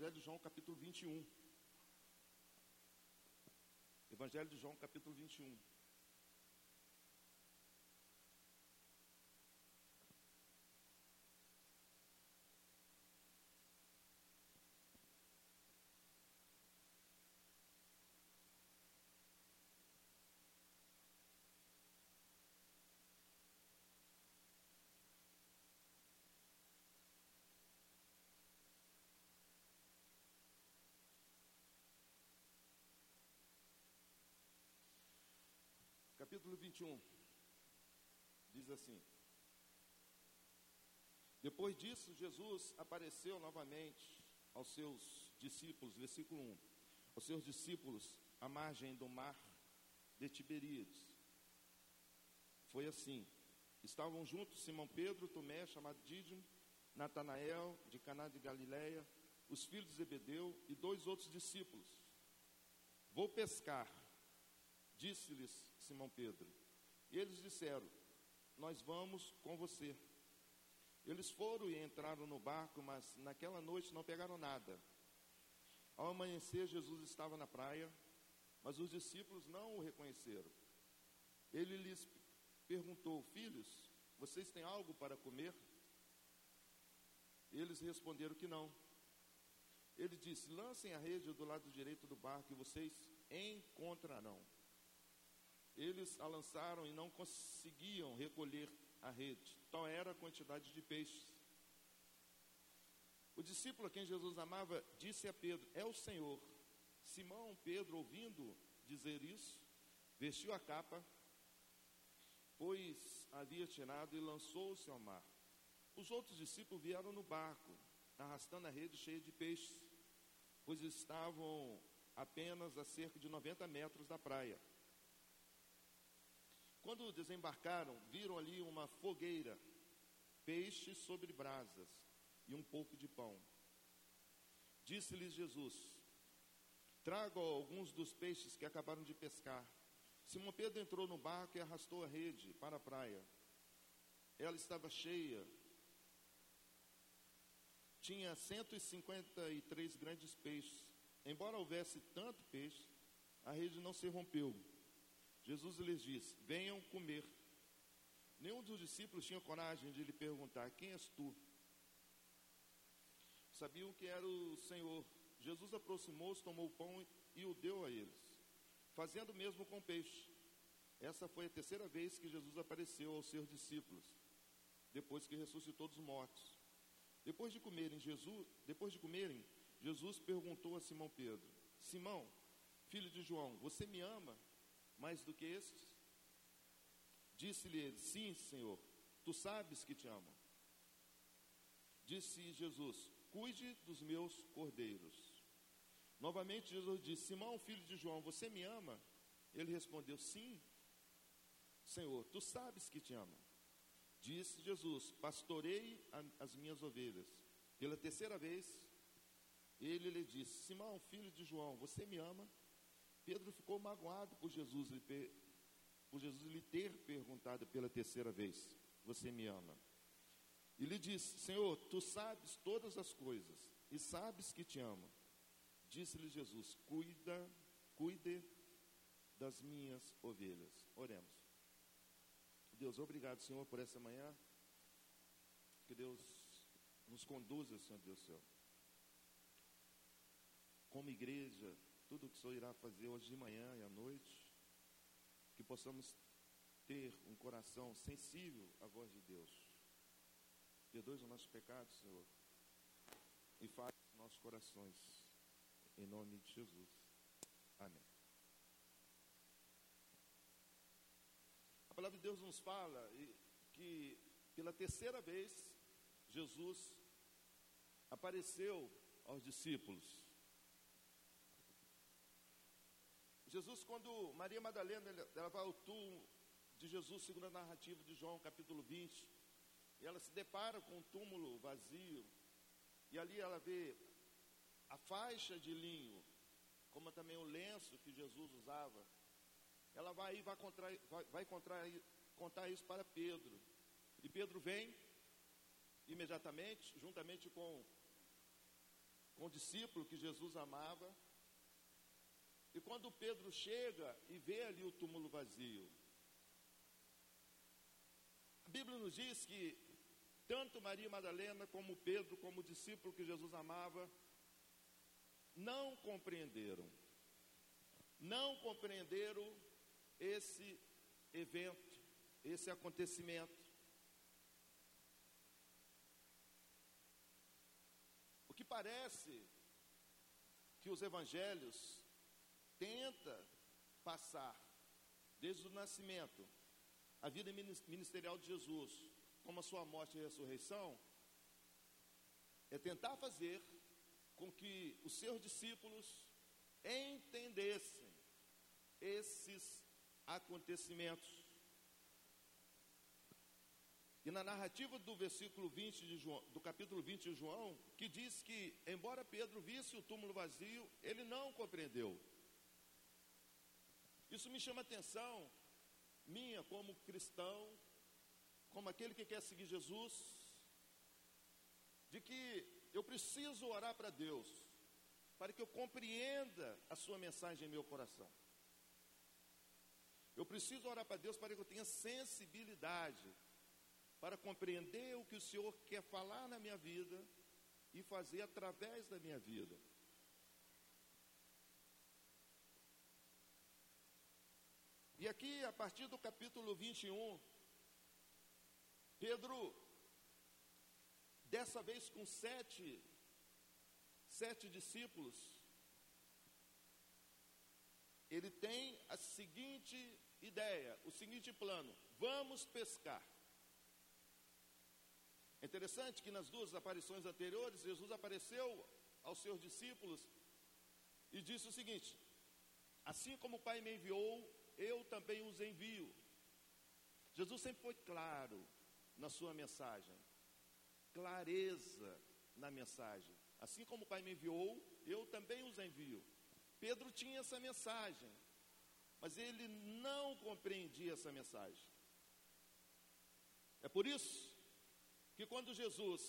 Evangelho de João, capítulo 21. Evangelho de João, capítulo 21. Capítulo 21, diz assim: Depois disso, Jesus apareceu novamente aos seus discípulos, versículo 1, aos seus discípulos à margem do mar de Tiberíades. Foi assim: estavam juntos Simão Pedro, Tomé, chamado Dídimo, Natanael, de Caná de Galiléia, os filhos de Zebedeu e dois outros discípulos. Vou pescar, disse-lhes Simão Pedro. E eles disseram: Nós vamos com você. Eles foram e entraram no barco, mas naquela noite não pegaram nada. Ao amanhecer, Jesus estava na praia, mas os discípulos não o reconheceram. Ele lhes perguntou: Filhos, vocês têm algo para comer? Eles responderam que não. Ele disse: Lancem a rede do lado direito do barco e vocês encontrarão. Eles a lançaram e não conseguiam recolher a rede. Tal era a quantidade de peixes. O discípulo a quem Jesus amava disse a Pedro: É o Senhor. Simão Pedro, ouvindo dizer isso, vestiu a capa, pois havia tirado e lançou-se ao mar. Os outros discípulos vieram no barco, arrastando a rede cheia de peixes, pois estavam apenas a cerca de 90 metros da praia. Quando desembarcaram, viram ali uma fogueira, peixes sobre brasas e um pouco de pão. Disse-lhes Jesus: Tragam alguns dos peixes que acabaram de pescar. Simão Pedro entrou no barco e arrastou a rede para a praia. Ela estava cheia. Tinha 153 grandes peixes. Embora houvesse tanto peixe, a rede não se rompeu. Jesus lhes disse: Venham comer. Nenhum dos discípulos tinha coragem de lhe perguntar: Quem és tu? Sabiam que era o Senhor. Jesus aproximou-se, tomou o pão e o deu a eles, fazendo o mesmo com o peixe. Essa foi a terceira vez que Jesus apareceu aos seus discípulos, depois que ressuscitou dos mortos. Depois de comerem, Jesus, depois de comerem, Jesus perguntou a Simão Pedro: Simão, filho de João, você me ama mais do que estes? Disse-lhe ele: Sim, Senhor, tu sabes que te amo. Disse Jesus: Cuide dos meus cordeiros. Novamente Jesus disse: Simão, filho de João, você me ama? Ele respondeu: Sim, Senhor, tu sabes que te amo. Disse Jesus: Pastorei as minhas ovelhas. Pela terceira vez, ele lhe disse: Simão, filho de João, você me ama? Pedro ficou magoado por Jesus, por Jesus lhe ter perguntado pela terceira vez: Você me ama? E lhe disse: Senhor, tu sabes todas as coisas e sabes que te amo. Disse-lhe Jesus: Cuida, cuide das minhas ovelhas. Oremos. Deus, obrigado, Senhor, por essa manhã. Que Deus nos conduza, Senhor Deus céu. Como igreja, tudo o que o Senhor irá fazer hoje de manhã e à noite, que possamos ter um coração sensível à voz de Deus. Perdoe os nossos pecados, Senhor, e os nossos corações, em nome de Jesus. Amém. A palavra de Deus nos fala que pela terceira vez Jesus apareceu aos discípulos. Jesus, quando Maria Madalena ela vai ao túmulo de Jesus, segundo a narrativa de João, capítulo 20, e ela se depara com um túmulo vazio, e ali ela vê a faixa de linho, como também o lenço que Jesus usava. Ela vai e vai, contar, vai, vai contar, isso para Pedro. E Pedro vem imediatamente, juntamente com, com um discípulo que Jesus amava. E quando Pedro chega e vê ali o túmulo vazio, a Bíblia nos diz que tanto Maria Madalena como Pedro, como o discípulo que Jesus amava, não compreenderam. Não compreenderam esse evento, esse acontecimento. O que parece que os evangelhos tenta passar desde o nascimento a vida ministerial de Jesus, como a sua morte e ressurreição, é tentar fazer com que os seus discípulos entendessem esses acontecimentos. E na narrativa do versículo 20 de João, do capítulo 20 de João, que diz que, embora Pedro visse o túmulo vazio, ele não compreendeu. Isso me chama atenção, minha como cristão, como aquele que quer seguir Jesus, de que eu preciso orar para Deus, para que eu compreenda a sua mensagem em meu coração. Eu preciso orar para Deus para que eu tenha sensibilidade para compreender o que o Senhor quer falar na minha vida e fazer através da minha vida. E aqui, a partir do capítulo 21, Pedro, dessa vez com sete, sete discípulos, ele tem a seguinte ideia, o seguinte plano: vamos pescar. É interessante que nas duas aparições anteriores, Jesus apareceu aos seus discípulos e disse o seguinte: Assim como o Pai me enviou, eu também os envio. Jesus sempre foi claro na sua mensagem, clareza na mensagem. Assim como o Pai me enviou, eu também os envio. Pedro tinha essa mensagem, mas ele não compreendia essa mensagem. É por isso que quando Jesus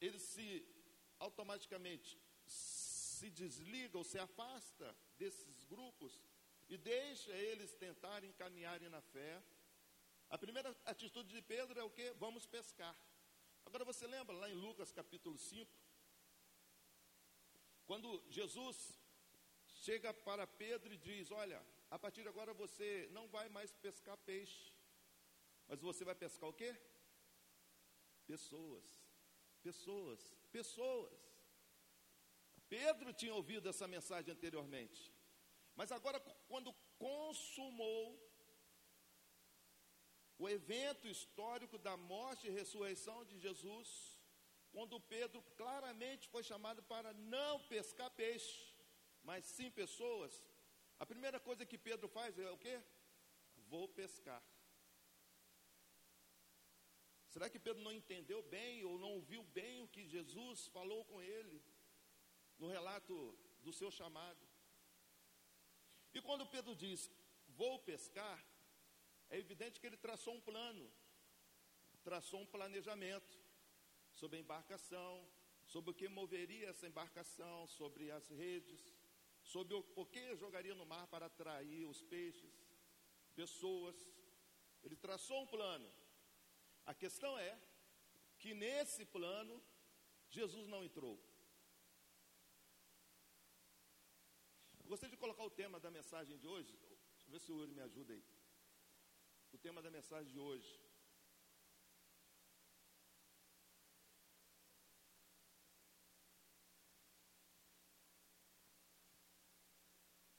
ele se automaticamente se desliga ou se afasta desses grupos e deixa eles tentarem caminharem na fé, a primeira atitude de Pedro é o que? Vamos pescar. Agora você lembra lá em Lucas capítulo 5, quando Jesus chega para Pedro e diz: Olha, a partir de agora você não vai mais pescar peixe, mas você vai pescar o quê? Pessoas, pessoas, pessoas. Pedro tinha ouvido essa mensagem anteriormente, mas agora, quando consumou o evento histórico da morte e ressurreição de Jesus, quando Pedro claramente foi chamado para não pescar peixe, mas sim pessoas, a primeira coisa que Pedro faz é o quê? Vou pescar. Será que Pedro não entendeu bem ou não ouviu bem o que Jesus falou com ele no relato do seu chamado? E quando Pedro diz, vou pescar, é evidente que ele traçou um plano, traçou um planejamento sobre a embarcação, sobre o que moveria essa embarcação, sobre as redes, sobre o, o que jogaria no mar para atrair os peixes, pessoas. Ele traçou um plano. A questão é que nesse plano Jesus não entrou. Gostaria de colocar o tema da mensagem de hoje. Deixa eu ver se o Yuri me ajuda aí. O tema da mensagem de hoje.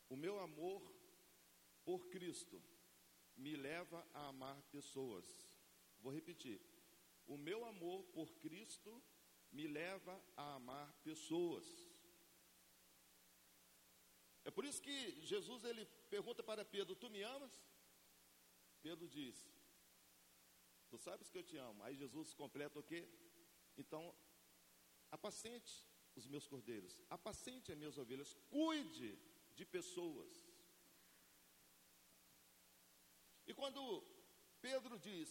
O meu amor por Cristo me leva a amar pessoas. Vou repetir. O meu amor por Cristo me leva a amar pessoas. É por isso que Jesus ele pergunta para Pedro: Tu me amas? Pedro diz: Tu sabes que eu te amo. Aí Jesus completa o quê? Então, apacente os meus cordeiros, apacente as minhas ovelhas, cuide de pessoas. E quando Pedro diz: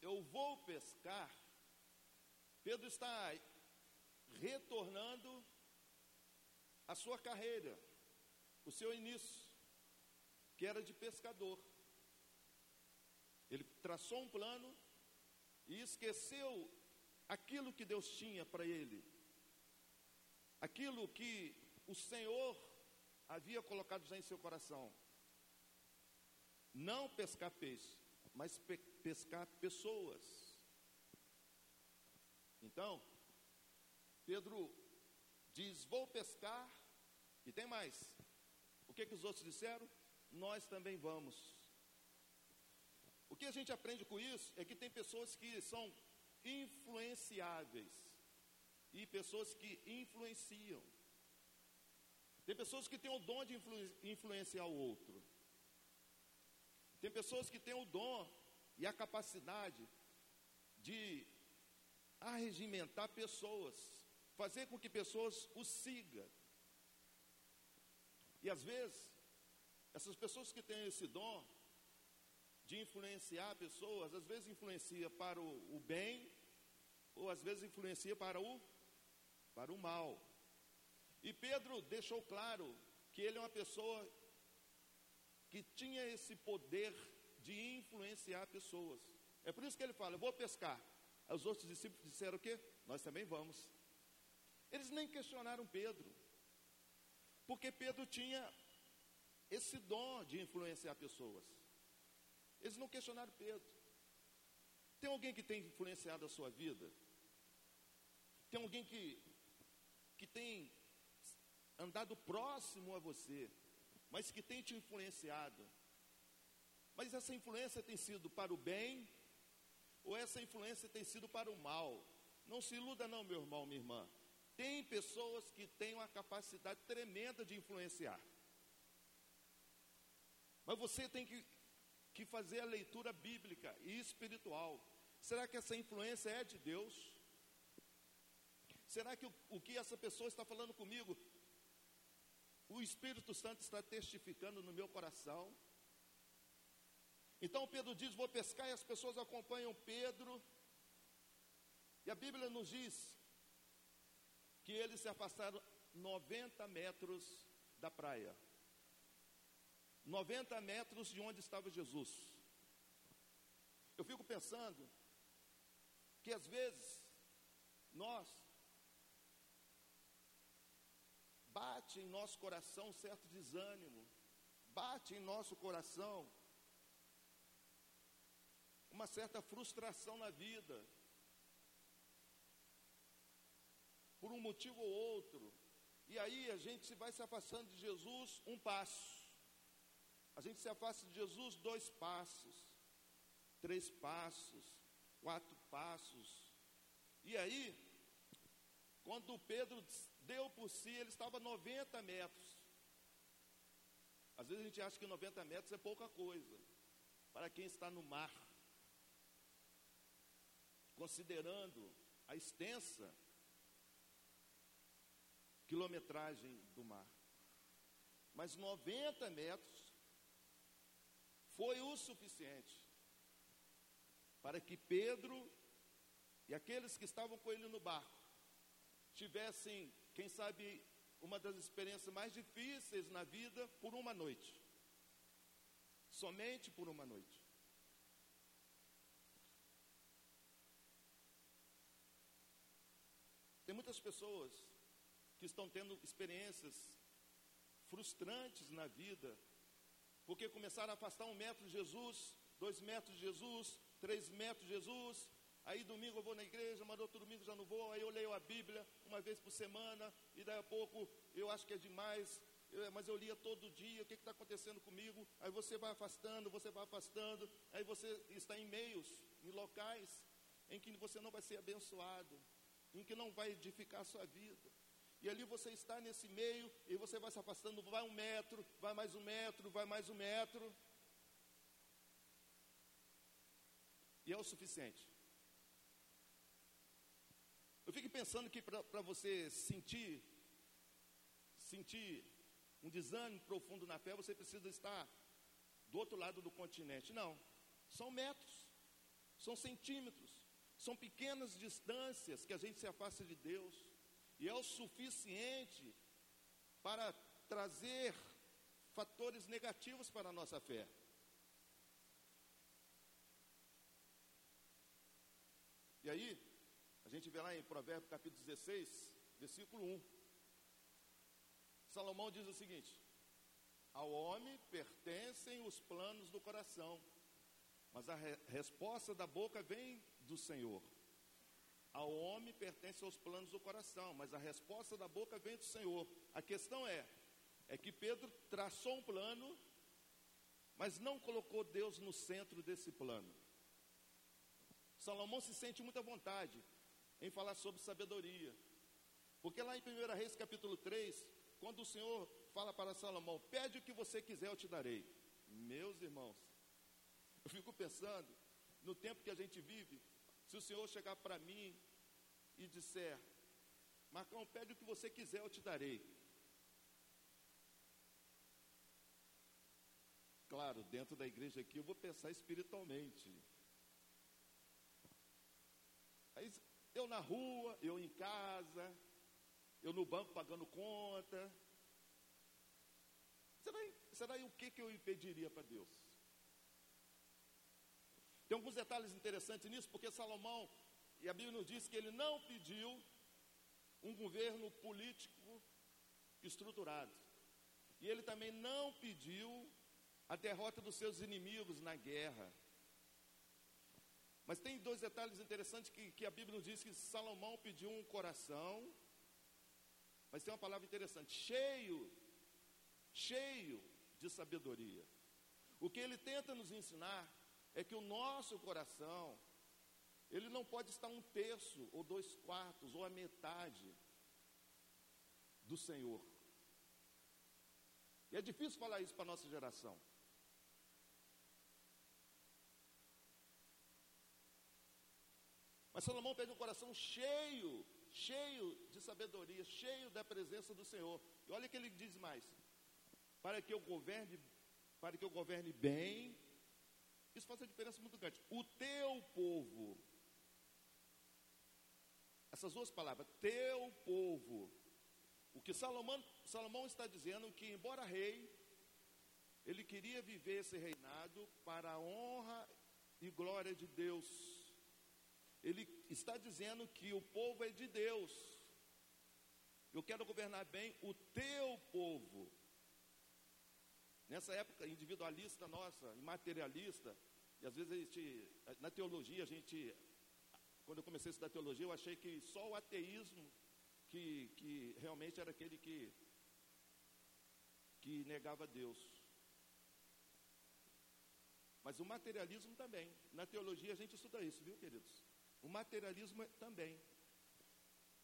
eu vou pescar, Pedro está retornando a sua carreira, o seu início, que era de pescador. Ele traçou um plano e esqueceu aquilo que Deus tinha para ele, aquilo que o Senhor havia colocado já em seu coração. Não pescar peixe, mas pe pescar pessoas. Então, Pedro diz: Vou pescar, e tem mais. O que, que os outros disseram? Nós também vamos. O que a gente aprende com isso é que tem pessoas que são influenciáveis e pessoas que influenciam. Tem pessoas que têm o dom de influ influenciar o outro. Tem pessoas que têm o dom e a capacidade de arregimentar pessoas, fazer com que pessoas o sigam. E às vezes, essas pessoas que têm esse dom de influenciar pessoas, às vezes influencia para o, o bem, ou às vezes influencia para o, para o mal. E Pedro deixou claro que ele é uma pessoa que tinha esse poder de influenciar pessoas. É por isso que ele fala: Eu vou pescar. Os outros discípulos disseram o quê? Nós também vamos. Eles nem questionaram Pedro, porque Pedro tinha esse dom de influenciar pessoas. Eles não questionaram Pedro. Tem alguém que tem influenciado a sua vida? Tem alguém que, que tem andado próximo a você, mas que tem te influenciado. Mas essa influência tem sido para o bem ou essa influência tem sido para o mal? Não se iluda não, meu irmão, minha irmã. Tem pessoas que têm uma capacidade tremenda de influenciar. Mas você tem que, que fazer a leitura bíblica e espiritual. Será que essa influência é de Deus? Será que o, o que essa pessoa está falando comigo o Espírito Santo está testificando no meu coração. Então Pedro diz: Vou pescar, e as pessoas acompanham Pedro. E a Bíblia nos diz que eles se afastaram 90 metros da praia. 90 metros de onde estava Jesus. Eu fico pensando que às vezes nós bate em nosso coração um certo desânimo, bate em nosso coração uma certa frustração na vida, por um motivo ou outro, e aí a gente vai se afastando de Jesus um passo, a gente se afasta de Jesus dois passos, três passos, quatro passos, e aí, quando Pedro deu por si, ele estava 90 metros. Às vezes a gente acha que 90 metros é pouca coisa para quem está no mar, considerando a extensa quilometragem do mar. Mas 90 metros foi o suficiente para que Pedro e aqueles que estavam com ele no barco tivessem quem sabe, uma das experiências mais difíceis na vida por uma noite. Somente por uma noite. Tem muitas pessoas que estão tendo experiências frustrantes na vida, porque começaram a afastar um metro de Jesus, dois metros de Jesus, três metros de Jesus, Aí domingo eu vou na igreja, mas outro domingo já não vou. Aí eu leio a Bíblia uma vez por semana, e daí a pouco eu acho que é demais, eu, mas eu lia todo dia, o que está acontecendo comigo? Aí você vai afastando, você vai afastando, aí você está em meios, em locais em que você não vai ser abençoado, em que não vai edificar a sua vida. E ali você está nesse meio, e você vai se afastando, vai um metro, vai mais um metro, vai mais um metro. E é o suficiente. Eu fico pensando que para você sentir, sentir um desânimo profundo na fé, você precisa estar do outro lado do continente. Não, são metros, são centímetros, são pequenas distâncias que a gente se afasta de Deus, e é o suficiente para trazer fatores negativos para a nossa fé. E aí, a gente vê lá em Provérbios capítulo 16, versículo 1. Salomão diz o seguinte: Ao homem pertencem os planos do coração, mas a re resposta da boca vem do Senhor. Ao homem pertencem os planos do coração, mas a resposta da boca vem do Senhor. A questão é, é que Pedro traçou um plano, mas não colocou Deus no centro desse plano. Salomão se sente muita vontade em falar sobre sabedoria. Porque lá em 1 Reis capítulo 3, quando o Senhor fala para Salomão, pede o que você quiser, eu te darei. Meus irmãos, eu fico pensando, no tempo que a gente vive, se o Senhor chegar para mim e disser, Marcão, pede o que você quiser, eu te darei. Claro, dentro da igreja aqui eu vou pensar espiritualmente. Aí, eu na rua, eu em casa, eu no banco pagando conta. Será, será o que, que eu pediria para Deus? Tem alguns detalhes interessantes nisso, porque Salomão, e a Bíblia nos diz que ele não pediu um governo político estruturado. E ele também não pediu a derrota dos seus inimigos na guerra. Mas tem dois detalhes interessantes que, que a Bíblia nos diz que Salomão pediu um coração, mas tem uma palavra interessante, cheio, cheio de sabedoria. O que ele tenta nos ensinar é que o nosso coração, ele não pode estar um terço, ou dois quartos, ou a metade do Senhor. E é difícil falar isso para a nossa geração. Mas Salomão pede um coração cheio, cheio de sabedoria, cheio da presença do Senhor. E olha o que ele diz mais: para que eu governe, para que eu governe bem, isso faz uma diferença muito grande. O teu povo, essas duas palavras, teu povo. O que Salomão, Salomão está dizendo que, embora rei, ele queria viver esse reinado para a honra e glória de Deus ele está dizendo que o povo é de Deus. Eu quero governar bem o teu povo. Nessa época individualista nossa, materialista, e às vezes a gente, na teologia, a gente, quando eu comecei a estudar teologia, eu achei que só o ateísmo que, que realmente era aquele que, que negava Deus. Mas o materialismo também. Na teologia a gente estuda isso, viu, queridos? O materialismo é também.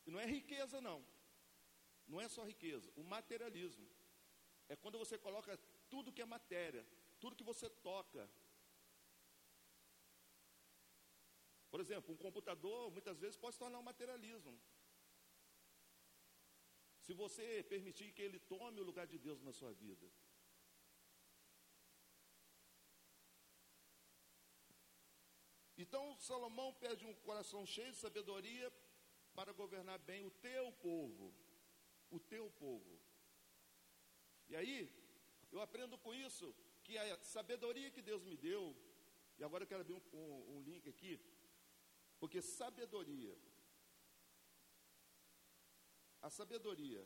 E não é riqueza, não. Não é só riqueza. O materialismo é quando você coloca tudo que é matéria, tudo que você toca. Por exemplo, um computador muitas vezes pode se tornar um materialismo. Se você permitir que ele tome o lugar de Deus na sua vida. Então Salomão pede um coração cheio de sabedoria para governar bem o teu povo. O teu povo. E aí, eu aprendo com isso que a sabedoria que Deus me deu, e agora eu quero abrir um, um, um link aqui, porque sabedoria, a sabedoria,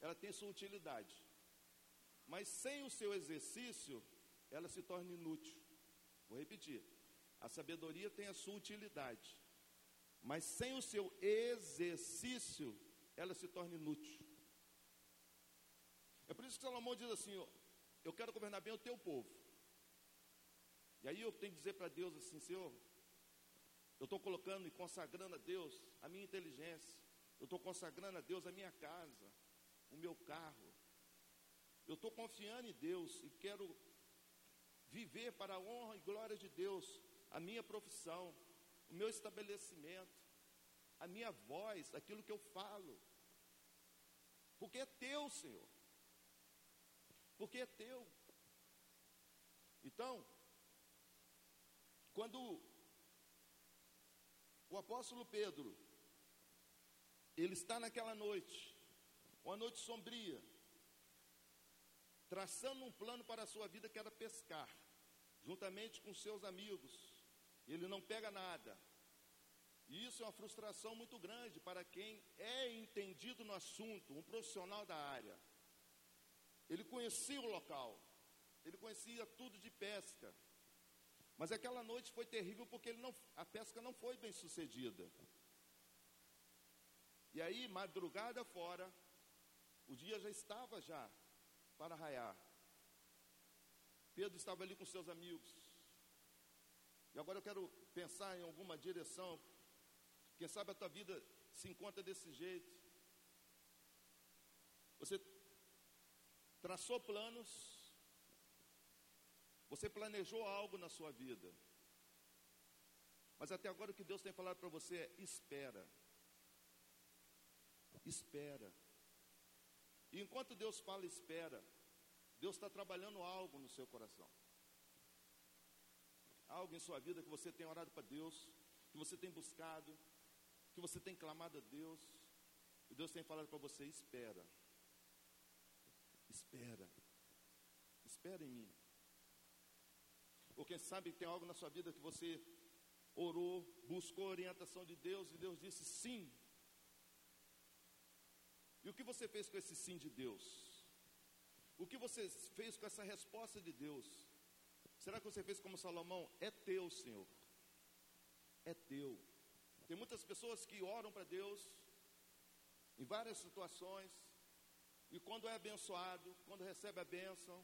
ela tem sua utilidade, mas sem o seu exercício, ela se torna inútil. Vou repetir. A sabedoria tem a sua utilidade, mas sem o seu exercício, ela se torna inútil. É por isso que Salomão diz assim: ó, Eu quero governar bem o teu povo. E aí eu tenho que dizer para Deus assim: Senhor, eu estou colocando e consagrando a Deus a minha inteligência, eu estou consagrando a Deus a minha casa, o meu carro. Eu estou confiando em Deus e quero viver para a honra e glória de Deus a minha profissão, o meu estabelecimento, a minha voz, aquilo que eu falo. Porque é teu, Senhor. Porque é teu. Então, quando o apóstolo Pedro, ele está naquela noite, uma noite sombria, traçando um plano para a sua vida que era pescar, juntamente com seus amigos. Ele não pega nada. E isso é uma frustração muito grande para quem é entendido no assunto, um profissional da área. Ele conhecia o local, ele conhecia tudo de pesca. Mas aquela noite foi terrível porque não, a pesca não foi bem sucedida. E aí, madrugada fora, o dia já estava já para raiar. Pedro estava ali com seus amigos. E agora eu quero pensar em alguma direção. Quem sabe a tua vida se encontra desse jeito. Você traçou planos, você planejou algo na sua vida. Mas até agora o que Deus tem falado para você é: espera. Espera. E enquanto Deus fala espera, Deus está trabalhando algo no seu coração. Algo em sua vida que você tem orado para Deus, que você tem buscado, que você tem clamado a Deus. E Deus tem falado para você: espera. Espera. Espera em mim. Ou quem sabe tem algo na sua vida que você orou, buscou a orientação de Deus e Deus disse sim, e o que você fez com esse sim de Deus? O que você fez com essa resposta de Deus? Será que você fez como Salomão? É teu, Senhor. É teu. Tem muitas pessoas que oram para Deus em várias situações e quando é abençoado, quando recebe a bênção,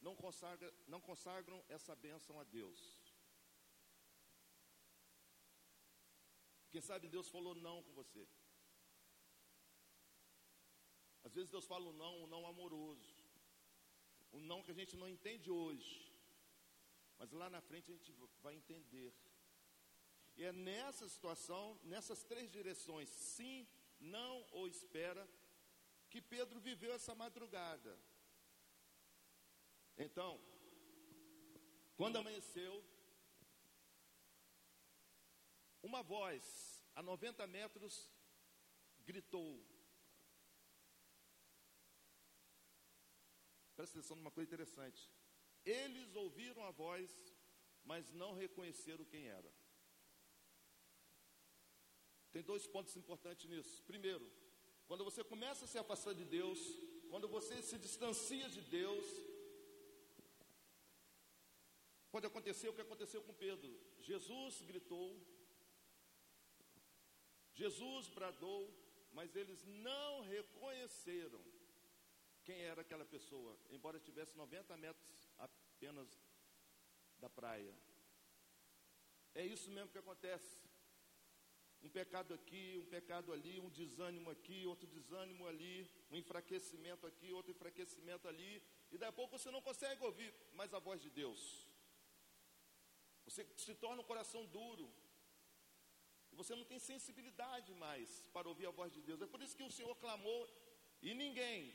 não, consagra, não consagram essa bênção a Deus. Quem sabe Deus falou não com você. Às vezes Deus fala um não, um não amoroso. Um não que a gente não entende hoje. Mas lá na frente a gente vai entender. E é nessa situação, nessas três direções, sim, não ou espera, que Pedro viveu essa madrugada. Então, quando amanheceu, uma voz a 90 metros gritou: Presta atenção numa coisa interessante. Eles ouviram a voz, mas não reconheceram quem era. Tem dois pontos importantes nisso. Primeiro, quando você começa a se afastar de Deus, quando você se distancia de Deus, pode acontecer o que aconteceu com Pedro. Jesus gritou, Jesus bradou, mas eles não reconheceram quem era aquela pessoa, embora estivesse 90 metros apenas da praia. É isso mesmo que acontece. Um pecado aqui, um pecado ali, um desânimo aqui, outro desânimo ali, um enfraquecimento aqui, outro enfraquecimento ali, e daí a pouco você não consegue ouvir mais a voz de Deus. Você se torna um coração duro. E você não tem sensibilidade mais para ouvir a voz de Deus. É por isso que o Senhor clamou e ninguém,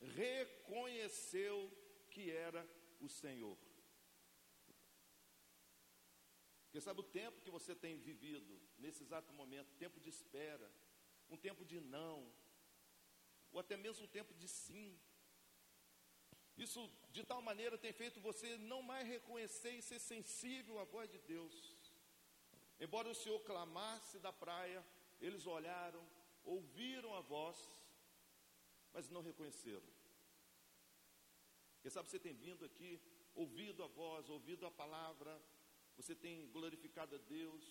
reconheceu que era o Senhor. Porque sabe o tempo que você tem vivido nesse exato momento, tempo de espera, um tempo de não, ou até mesmo um tempo de sim. Isso de tal maneira tem feito você não mais reconhecer e ser sensível à voz de Deus. Embora o Senhor clamasse da praia, eles olharam, ouviram a voz, mas não reconheceram. Quem sabe você tem vindo aqui, ouvido a voz, ouvido a palavra, você tem glorificado a Deus,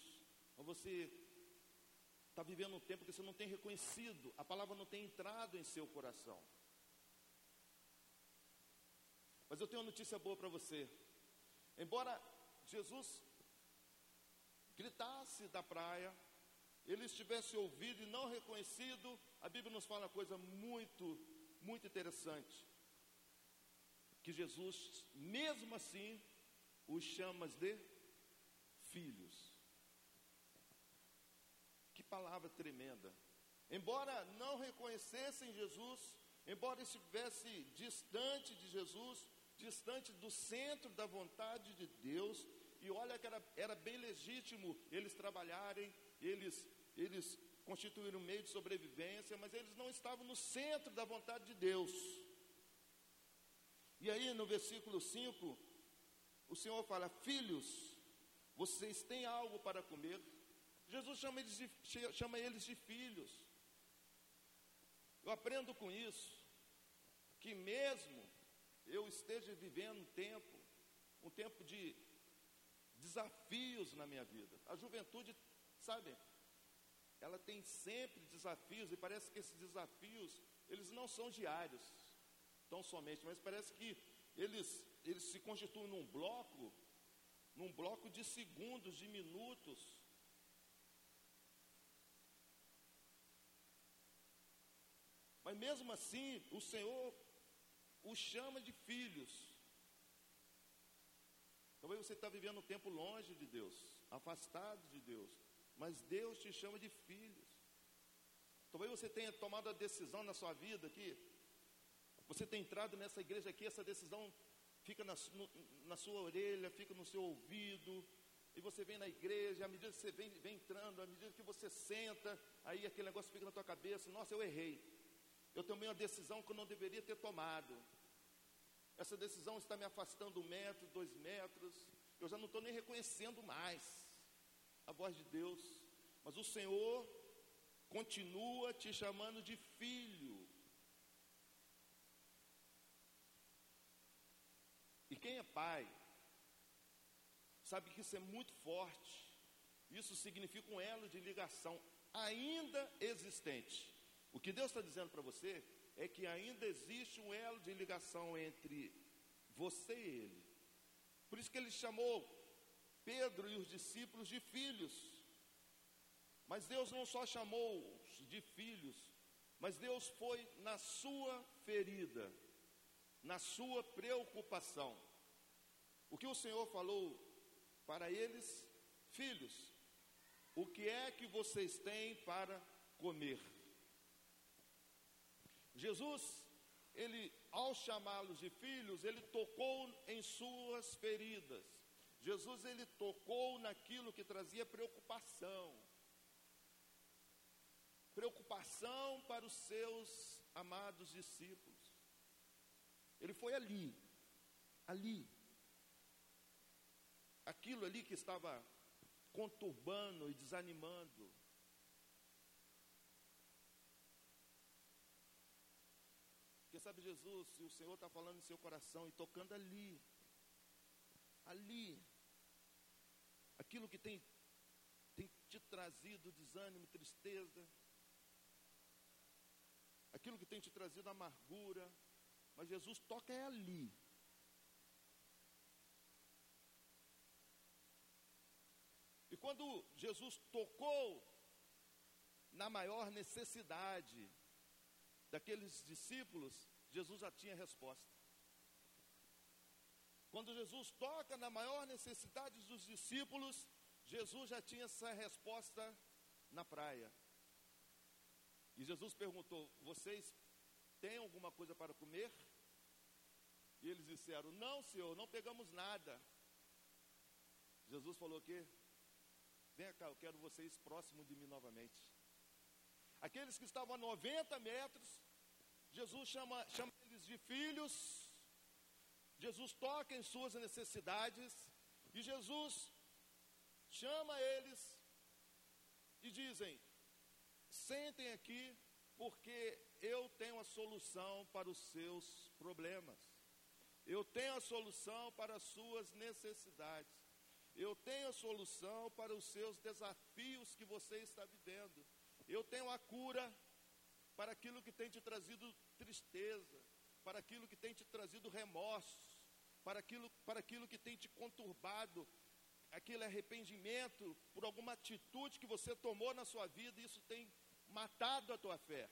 mas você está vivendo um tempo que você não tem reconhecido, a palavra não tem entrado em seu coração. Mas eu tenho uma notícia boa para você. Embora Jesus gritasse da praia, ele estivesse ouvido e não reconhecido, a Bíblia nos fala uma coisa muito, muito interessante. Que Jesus, mesmo assim, os chama de filhos. Que palavra tremenda. Embora não reconhecessem Jesus, embora estivesse distante de Jesus, distante do centro da vontade de Deus, e olha que era, era bem legítimo eles trabalharem, eles eles constituir um meio de sobrevivência, mas eles não estavam no centro da vontade de Deus. E aí, no versículo 5, o Senhor fala: Filhos, vocês têm algo para comer? Jesus chama eles de, chama eles de filhos. Eu aprendo com isso, que mesmo eu esteja vivendo um tempo, um tempo de desafios na minha vida. A juventude, sabe, ela tem sempre desafios e parece que esses desafios, eles não são diários, tão somente, mas parece que eles, eles se constituem num bloco, num bloco de segundos, de minutos. Mas mesmo assim, o Senhor os chama de filhos. Talvez você está vivendo um tempo longe de Deus, afastado de Deus, mas Deus te chama de filhos. Talvez você tenha tomado a decisão na sua vida que você tem entrado nessa igreja aqui, essa decisão fica na, no, na sua orelha, fica no seu ouvido, e você vem na igreja, à medida que você vem, vem entrando, à medida que você senta, aí aquele negócio fica na tua cabeça, nossa, eu errei. Eu tomei uma decisão que eu não deveria ter tomado. Essa decisão está me afastando um metro, dois metros. Eu já não estou nem reconhecendo mais a voz de Deus. Mas o Senhor continua te chamando de filho. E quem é pai, sabe que isso é muito forte. Isso significa um elo de ligação ainda existente. O que Deus está dizendo para você é que ainda existe um elo de ligação entre você e Ele. Por isso que Ele chamou Pedro e os discípulos de filhos. Mas Deus não só chamou-os de filhos, mas Deus foi na sua ferida, na sua preocupação. O que o Senhor falou para eles, filhos, o que é que vocês têm para comer? Jesus, ele, ao chamá-los de filhos, ele tocou em suas feridas. Jesus, ele tocou naquilo que trazia preocupação. Preocupação para os seus amados discípulos. Ele foi ali, ali. Aquilo ali que estava conturbando e desanimando Porque sabe, Jesus, se o Senhor está falando em seu coração e tocando ali, ali, aquilo que tem, tem te trazido desânimo, tristeza, aquilo que tem te trazido amargura, mas Jesus toca é ali. Quando Jesus tocou na maior necessidade, daqueles discípulos, Jesus já tinha resposta. Quando Jesus toca na maior necessidade dos discípulos, Jesus já tinha essa resposta na praia. E Jesus perguntou: Vocês têm alguma coisa para comer? E eles disseram: Não, Senhor, não pegamos nada. Jesus falou que Vem cá, eu quero vocês próximo de mim novamente. Aqueles que estavam a 90 metros, Jesus chama, chama eles de filhos. Jesus toca em suas necessidades. E Jesus chama eles e dizem: sentem aqui, porque eu tenho a solução para os seus problemas. Eu tenho a solução para as suas necessidades. Eu tenho a solução para os seus desafios que você está vivendo. Eu tenho a cura para aquilo que tem te trazido tristeza, para aquilo que tem te trazido remorso, para aquilo, para aquilo que tem te conturbado, aquele arrependimento por alguma atitude que você tomou na sua vida, e isso tem matado a tua fé.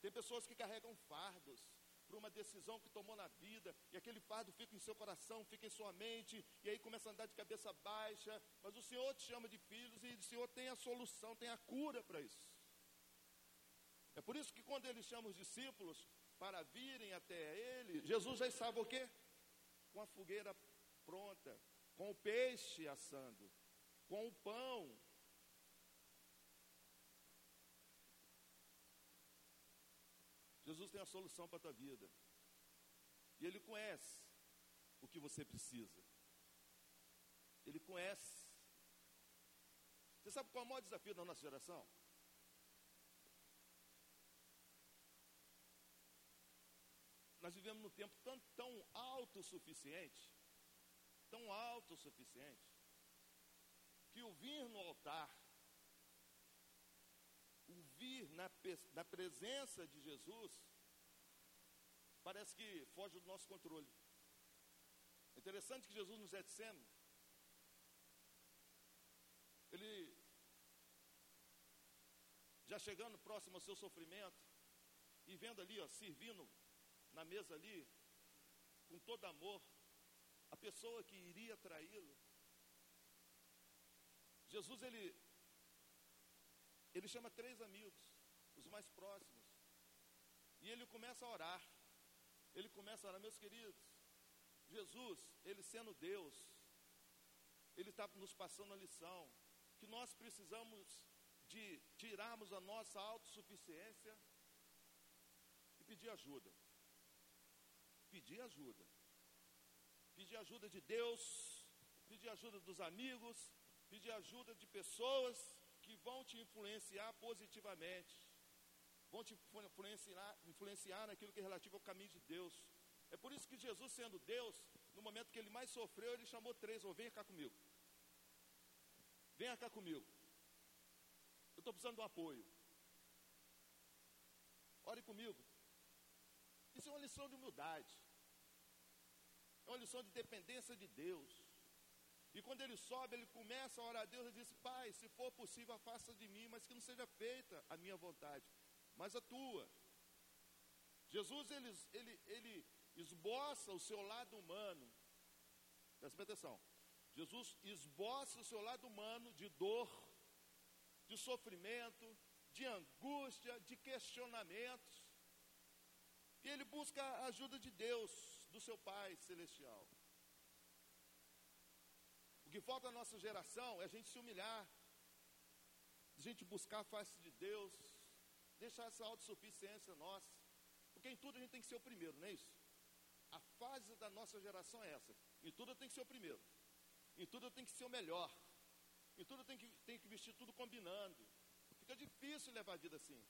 Tem pessoas que carregam fardos por uma decisão que tomou na vida, e aquele fardo fica em seu coração, fica em sua mente, e aí começa a andar de cabeça baixa, mas o Senhor te chama de filhos e o Senhor tem a solução, tem a cura para isso. É por isso que quando ele chama os discípulos para virem até ele, Jesus já estava o quê? Com a fogueira pronta, com o peixe assando, com o pão. Jesus tem a solução para a tua vida. E Ele conhece o que você precisa. Ele conhece. Você sabe qual é o maior desafio da nossa geração? Nós vivemos num tempo tão, tão autossuficiente, tão autossuficiente, que o vir no altar, vir na, na presença de Jesus, parece que foge do nosso controle. É interessante que Jesus no Getsemane, ele já chegando próximo ao seu sofrimento e vendo ali, ó, servindo na mesa ali, com todo amor, a pessoa que iria traí-lo. Jesus, ele, ele chama três amigos, os mais próximos, e ele começa a orar. Ele começa a orar, meus queridos, Jesus, ele sendo Deus, ele está nos passando a lição, que nós precisamos de tirarmos a nossa autossuficiência e pedir ajuda. Pedir ajuda. Pedir ajuda de Deus, pedir ajuda dos amigos, pedir ajuda de pessoas que vão te influenciar positivamente, vão te influenciar, influenciar naquilo que é relativo ao caminho de Deus. É por isso que Jesus, sendo Deus, no momento que ele mais sofreu, ele chamou três, ou vem cá comigo. Venha cá comigo. Eu estou precisando um apoio. Ore comigo. Isso é uma lição de humildade. É uma lição de dependência de Deus. E quando ele sobe, ele começa a orar a Deus e diz: Pai, se for possível, afasta de mim, mas que não seja feita a minha vontade, mas a tua. Jesus, ele, ele, ele esboça o seu lado humano. Presta atenção. Jesus esboça o seu lado humano de dor, de sofrimento, de angústia, de questionamentos. E ele busca a ajuda de Deus, do seu Pai celestial. Que falta na nossa geração é a gente se humilhar, a gente buscar a face de Deus, deixar essa autossuficiência nossa. Porque em tudo a gente tem que ser o primeiro, não é isso? A fase da nossa geração é essa. Em tudo eu tenho que ser o primeiro. Em tudo eu tenho que ser o melhor. Em tudo eu tenho que, tenho que vestir tudo combinando. Fica difícil levar a vida assim.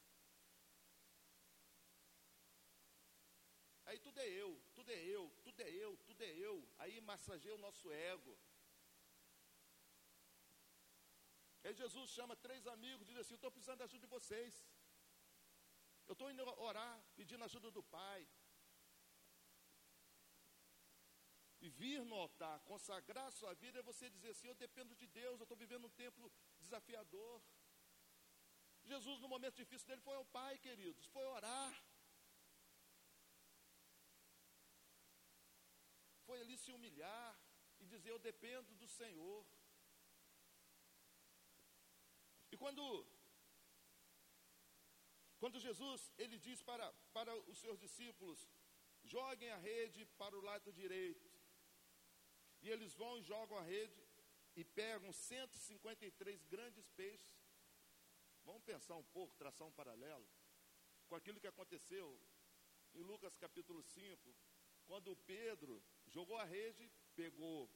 Aí tudo é eu, tudo é eu, tudo é eu, tudo é eu. Aí massageia o nosso ego. Aí Jesus chama três amigos e diz assim: Eu estou precisando da ajuda de vocês. Eu estou indo orar, pedindo ajuda do Pai. E vir no altar, consagrar sua vida, é você dizer assim: Eu dependo de Deus, eu estou vivendo um tempo desafiador. Jesus, no momento difícil dele, foi ao Pai, queridos, foi orar. Foi ali se humilhar e dizer: Eu dependo do Senhor. E quando quando Jesus ele diz para, para os seus discípulos: joguem a rede para o lado direito. E eles vão e jogam a rede e pegam 153 grandes peixes. Vamos pensar um pouco, traçar um paralelo com aquilo que aconteceu em Lucas capítulo 5, quando Pedro jogou a rede, pegou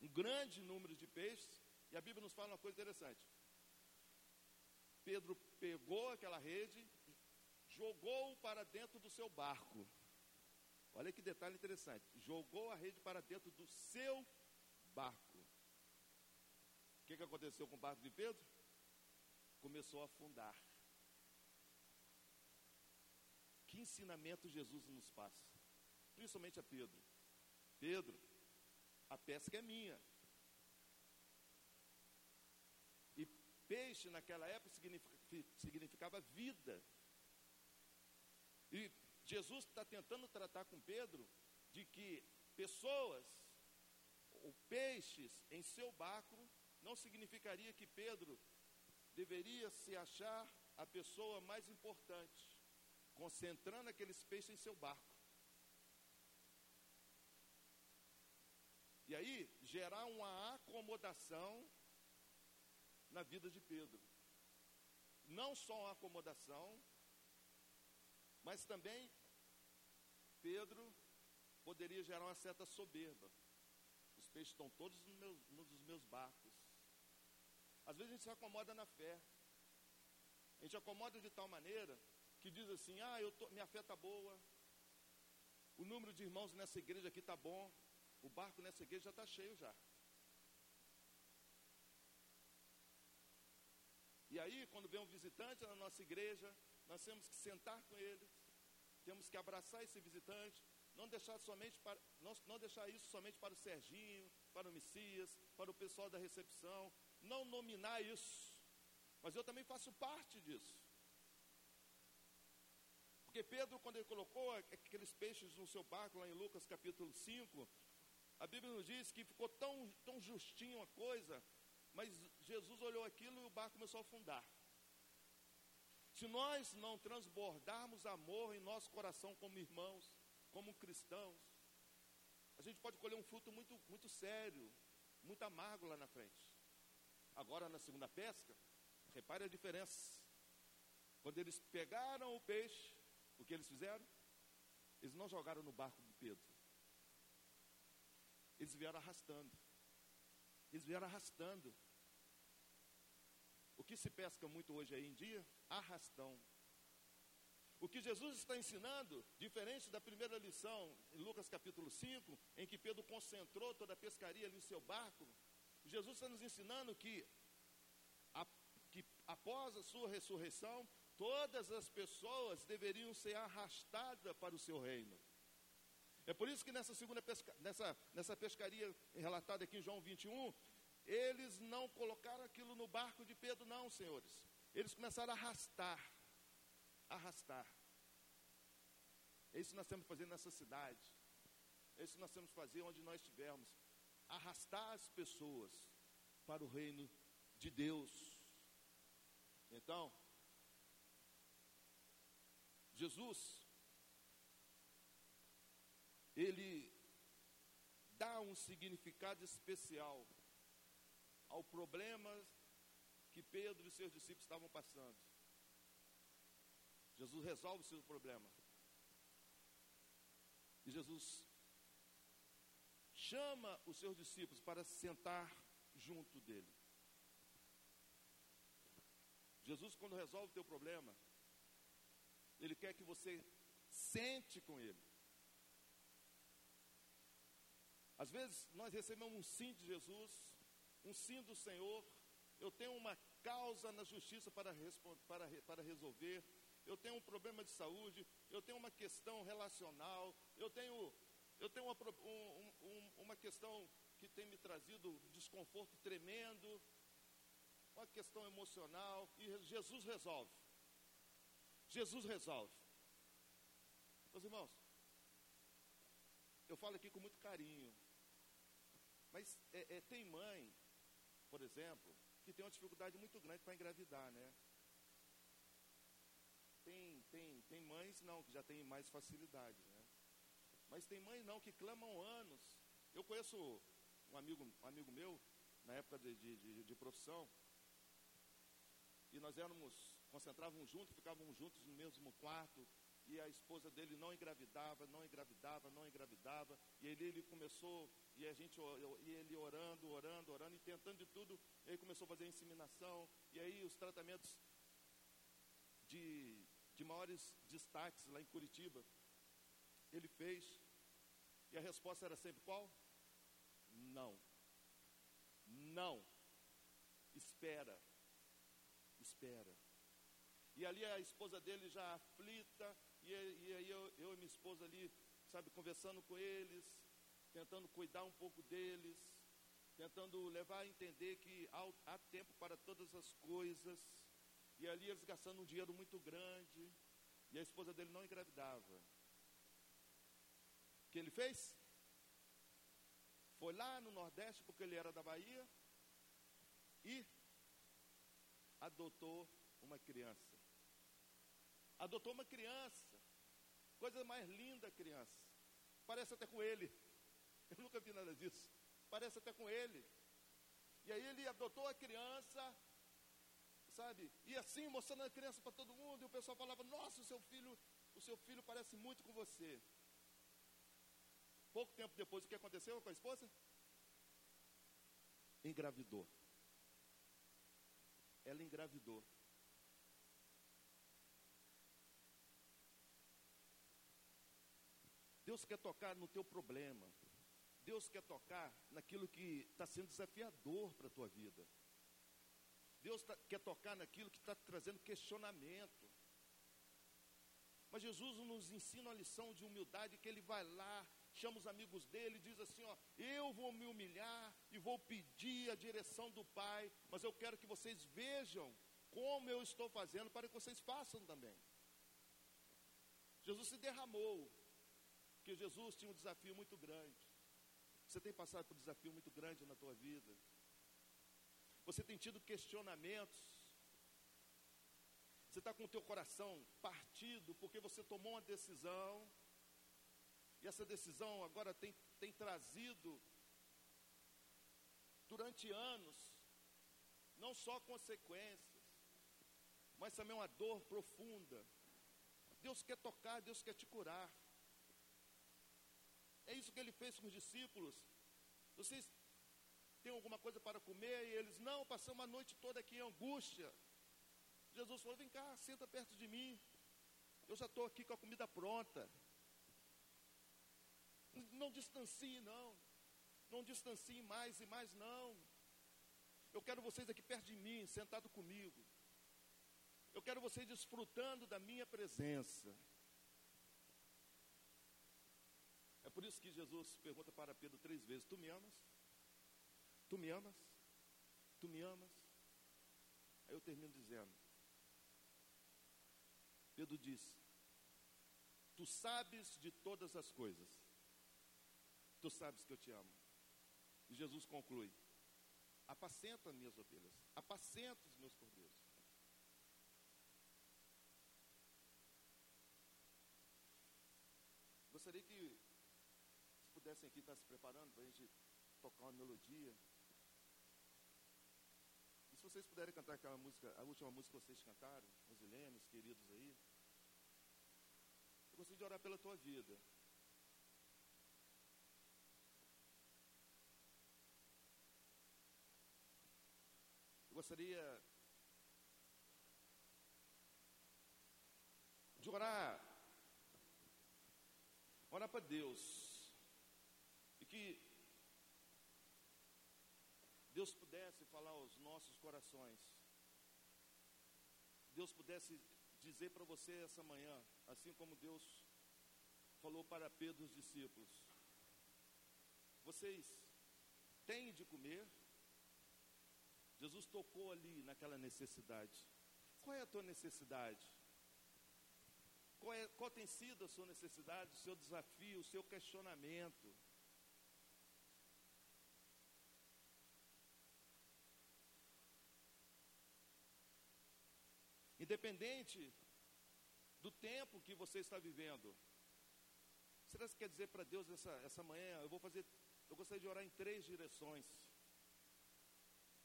um grande número de peixes, e a Bíblia nos fala uma coisa interessante. Pedro pegou aquela rede, jogou para dentro do seu barco. Olha que detalhe interessante. Jogou a rede para dentro do seu barco. O que, que aconteceu com o barco de Pedro? Começou a afundar. Que ensinamento Jesus nos passa? Principalmente a Pedro. Pedro, a pesca é minha. E peixe naquela época significava vida. E Jesus está tentando tratar com Pedro de que pessoas ou peixes em seu barco não significaria que Pedro deveria se achar a pessoa mais importante, concentrando aqueles peixes em seu barco. E aí gerar uma acomodação na vida de Pedro. Não só uma acomodação, Mas também Pedro poderia gerar uma certa soberba. Os peixes estão todos nos meus, nos meus barcos. Às vezes a gente se acomoda na fé. A gente acomoda de tal maneira que diz assim: ah, eu tô, minha fé está boa, o número de irmãos nessa igreja aqui está bom, o barco nessa igreja já está cheio já. E aí, quando vem um visitante na nossa igreja, nós temos que sentar com eles, temos que abraçar esse visitante, não deixar, somente para, não, não deixar isso somente para o Serginho, para o Messias, para o pessoal da recepção, não nominar isso. Mas eu também faço parte disso. Porque Pedro, quando ele colocou aqueles peixes no seu barco, lá em Lucas capítulo 5, a Bíblia nos diz que ficou tão, tão justinho a coisa, mas Jesus olhou aquilo e o barco começou a afundar. Se nós não transbordarmos amor em nosso coração como irmãos, como cristãos, a gente pode colher um fruto muito, muito sério, muito amargo lá na frente. Agora, na segunda pesca, repare a diferença. Quando eles pegaram o peixe, o que eles fizeram? Eles não jogaram no barco de Pedro. Eles vieram arrastando. Eles vieram arrastando. O que se pesca muito hoje aí em dia? Arrastão. O que Jesus está ensinando, diferente da primeira lição, em Lucas capítulo 5, em que Pedro concentrou toda a pescaria ali em seu barco, Jesus está nos ensinando que, a, que após a sua ressurreição, todas as pessoas deveriam ser arrastadas para o seu reino. É por isso que nessa segunda pesca, nessa, nessa pescaria relatada aqui em João 21, eles não colocaram aquilo no barco de Pedro, não, senhores. Eles começaram a arrastar. Arrastar. É isso que nós temos que fazer nessa cidade. É isso que nós temos que fazer onde nós estivermos. Arrastar as pessoas para o reino de Deus. Então, Jesus, ele dá um significado especial ao problema que Pedro e seus discípulos estavam passando. Jesus resolve o seu problema. E Jesus chama os seus discípulos para se sentar junto dele. Jesus, quando resolve o teu problema, ele quer que você sente com ele. Às vezes nós recebemos um sim de Jesus, um sim do Senhor, eu tenho uma causa na justiça para, para, para resolver, eu tenho um problema de saúde, eu tenho uma questão relacional, eu tenho, eu tenho uma, um, um, uma questão que tem me trazido desconforto tremendo, uma questão emocional, e Jesus resolve. Jesus resolve. Meus irmãos, eu falo aqui com muito carinho, mas é, é, tem mãe por exemplo, que tem uma dificuldade muito grande para engravidar, né? Tem, tem, tem mães não, que já têm mais facilidade, né? Mas tem mães não, que clamam anos. Eu conheço um amigo, um amigo meu, na época de, de, de, de profissão, e nós éramos, concentrávamos juntos, ficávamos juntos no mesmo quarto, e a esposa dele não engravidava, não engravidava, não engravidava, e ele, ele começou, e a gente, e ele orando, orando, orando, e tentando de tudo, ele começou a fazer inseminação, e aí os tratamentos de, de maiores destaques lá em Curitiba, ele fez, e a resposta era sempre qual? Não. Não. Espera. Espera. E ali a esposa dele já aflita, e, e aí eu, eu e minha esposa ali, sabe, conversando com eles, tentando cuidar um pouco deles, tentando levar a entender que há, há tempo para todas as coisas. E ali eles gastando um dinheiro muito grande, e a esposa dele não engravidava. O que ele fez? Foi lá no Nordeste, porque ele era da Bahia, e adotou uma criança. Adotou uma criança. Coisa mais linda, criança. Parece até com ele. Eu nunca vi nada disso. Parece até com ele. E aí ele adotou a criança, sabe? E assim, mostrando a criança para todo mundo. E o pessoal falava: Nossa, o seu filho o seu filho parece muito com você. Pouco tempo depois, o que aconteceu com a esposa? Engravidou. Ela engravidou. Deus quer tocar no teu problema. Deus quer tocar naquilo que está sendo desafiador para a tua vida. Deus tá, quer tocar naquilo que está trazendo questionamento. Mas Jesus nos ensina uma lição de humildade que ele vai lá, chama os amigos dele diz assim: ó, eu vou me humilhar e vou pedir a direção do Pai, mas eu quero que vocês vejam como eu estou fazendo para que vocês façam também. Jesus se derramou, porque Jesus tinha um desafio muito grande. Você tem passado por um desafio muito grande na tua vida. Você tem tido questionamentos. Você está com o teu coração partido porque você tomou uma decisão. E essa decisão agora tem, tem trazido, durante anos, não só consequências, mas também uma dor profunda. Deus quer tocar, Deus quer te curar. É isso que ele fez com os discípulos. Vocês têm alguma coisa para comer? E eles, não, passamos a noite toda aqui em angústia. Jesus falou: vem cá, senta perto de mim. Eu já estou aqui com a comida pronta. Não distancie, não. Não distancie mais e mais, não. Eu quero vocês aqui perto de mim, sentado comigo. Eu quero vocês desfrutando da minha presença. É por isso que Jesus pergunta para Pedro três vezes: Tu me amas? Tu me amas? Tu me amas? Aí eu termino dizendo: Pedro diz: Tu sabes de todas as coisas, tu sabes que eu te amo. E Jesus conclui: Apacenta as minhas ovelhas, apacenta os meus cordeiros. Gostaria que pudessem aqui estar se preparando para a gente tocar uma melodia. E se vocês puderem cantar aquela música, a última música que vocês cantaram, Rosilemes, queridos aí. Eu gostaria de orar pela tua vida. Eu gostaria de orar, orar para Deus que Deus pudesse falar aos nossos corações, Deus pudesse dizer para você essa manhã, assim como Deus falou para Pedro os discípulos: vocês têm de comer? Jesus tocou ali naquela necessidade. Qual é a tua necessidade? Qual, é, qual tem sido a sua necessidade, o seu desafio, o seu questionamento? Independente do tempo que você está vivendo. Será que quer dizer para Deus essa, essa manhã? Eu vou fazer, eu gostaria de orar em três direções.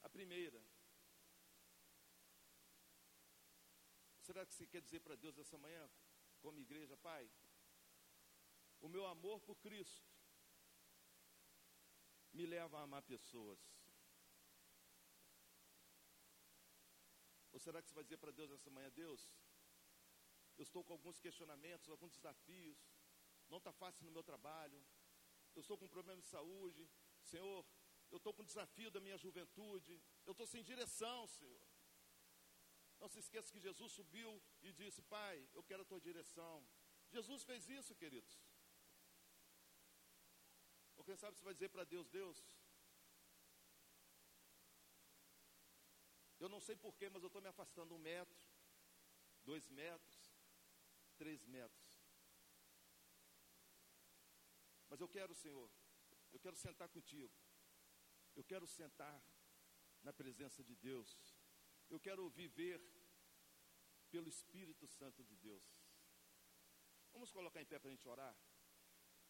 A primeira, será que você quer dizer para Deus essa manhã, como igreja, Pai? O meu amor por Cristo me leva a amar pessoas. Ou será que você vai dizer para Deus essa manhã, Deus, eu estou com alguns questionamentos, alguns desafios, não está fácil no meu trabalho, eu estou com um problema de saúde, Senhor, eu estou com um desafio da minha juventude, eu estou sem direção, Senhor. Não se esqueça que Jesus subiu e disse, Pai, eu quero a tua direção. Jesus fez isso, queridos. Ou quem sabe você vai dizer para Deus, Deus, Eu não sei porquê, mas eu estou me afastando um metro, dois metros, três metros. Mas eu quero, Senhor, eu quero sentar contigo. Eu quero sentar na presença de Deus. Eu quero viver pelo Espírito Santo de Deus. Vamos colocar em pé para a gente orar?